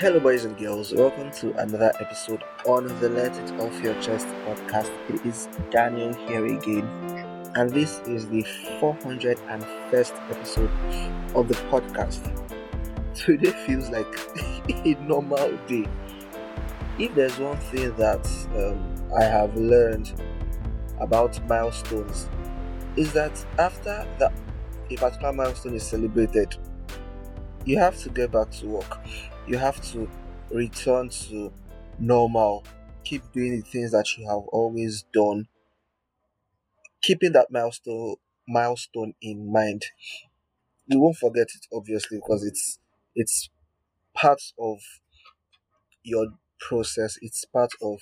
Hello, boys and girls. Welcome to another episode on the Let It Off Your Chest podcast. It is Daniel here again, and this is the 401st episode of the podcast. Today feels like a normal day. If there's one thing that um, I have learned about milestones, is that after that a particular milestone is celebrated, you have to get back to work. You have to return to normal. Keep doing the things that you have always done. Keeping that milestone milestone in mind. You won't forget it obviously because it's it's part of your process. It's part of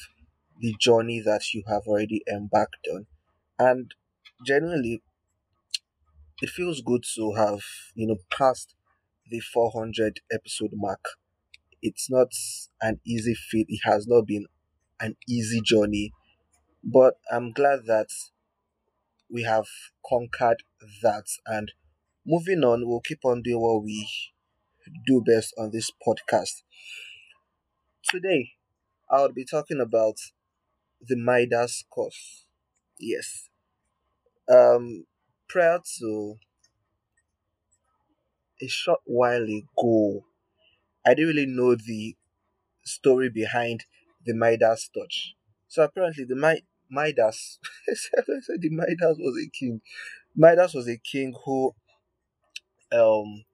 the journey that you have already embarked on. And generally it feels good to have, you know, passed the 400 episode mark. It's not an easy feat. It has not been an easy journey, but I'm glad that we have conquered that. And moving on, we'll keep on doing what we do best on this podcast. Today, I'll be talking about the Midas curse. Yes. Um, prior to a short while ago, I didn't really know the story behind the Midas touch. So apparently, the Mi- Midas, the Midas was a king. Midas was a king who um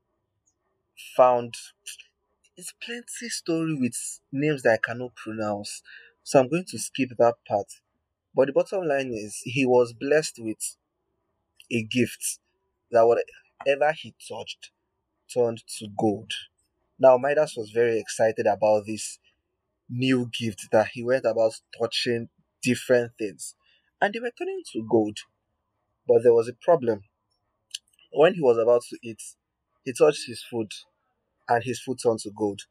found it's plenty story with names that I cannot pronounce. So I'm going to skip that part. But the bottom line is he was blessed with a gift that whatever he touched turned to gold. Now, Midas was very excited about this new gift that he went about touching different things and they were turning to gold. But there was a problem. When he was about to eat, he touched his food and his food turned to gold.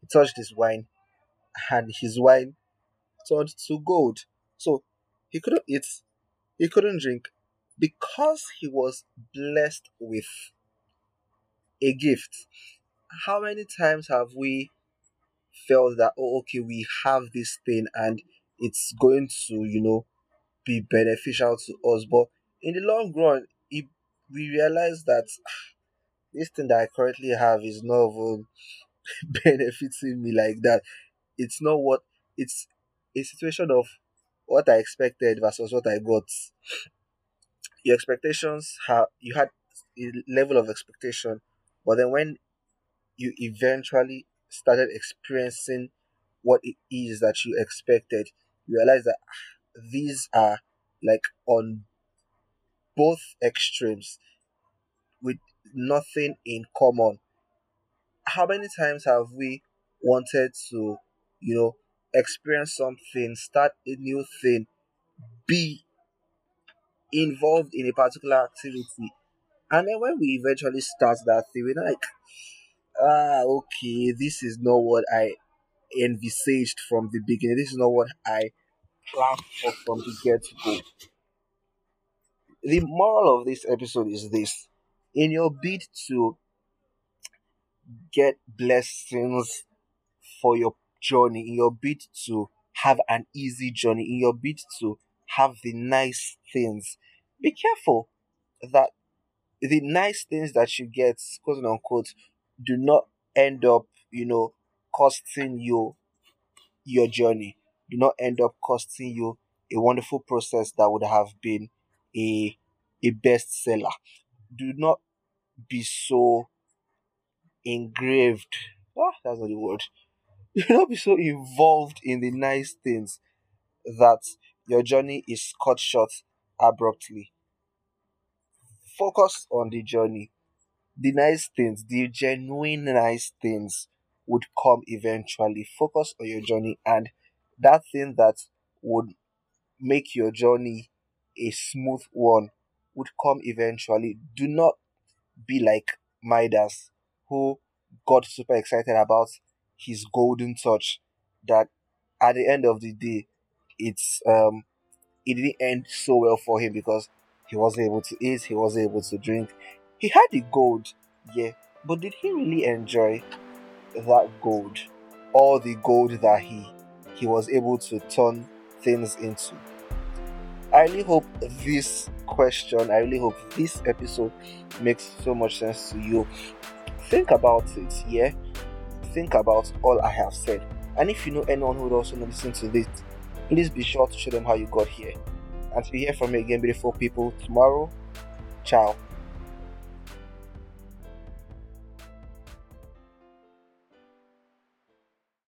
He touched his wine and his wine turned to gold. So he couldn't eat, he couldn't drink because he was blessed with a gift. How many times have we felt that, oh, okay, we have this thing and it's going to, you know, be beneficial to us, but in the long run, it, we realize that ah, this thing that I currently have is not even benefiting me like that. It's not what it's a situation of what I expected versus what I got. Your expectations have you had a level of expectation, but then when you eventually started experiencing what it is that you expected, you realize that ah, these are like on both extremes with nothing in common. How many times have we wanted to, you know, experience something, start a new thing, be involved in a particular activity, and then when we eventually start that thing, we're like, ah, okay, this is not what I envisaged from the beginning. This is not what I planned for from the get go. The moral of this episode is this in your bid to get blessings for your journey, in your bid to have an easy journey, in your bid to have the nice things, be careful that the nice things that you get, quote unquote, do not end up, you know, costing you your journey. Do not end up costing you a wonderful process that would have been a a bestseller. Do not be so engraved. Ah, that's not the word. Do not be so involved in the nice things that your journey is cut short abruptly. Focus on the journey. The nice things, the genuine nice things would come eventually. Focus on your journey and that thing that would make your journey a smooth one would come eventually. Do not be like Midas, who got super excited about his golden touch. That at the end of the day, it's um, it didn't end so well for him because he wasn't able to eat, he wasn't able to drink. He had the gold, yeah, but did he really enjoy that gold? all the gold that he he was able to turn things into. I really hope this question, I really hope this episode makes so much sense to you. Think about it, yeah? Think about all I have said. And if you know anyone who would also listen to this, please be sure to show them how you got here. And to hear from me again, beautiful people, tomorrow. Ciao.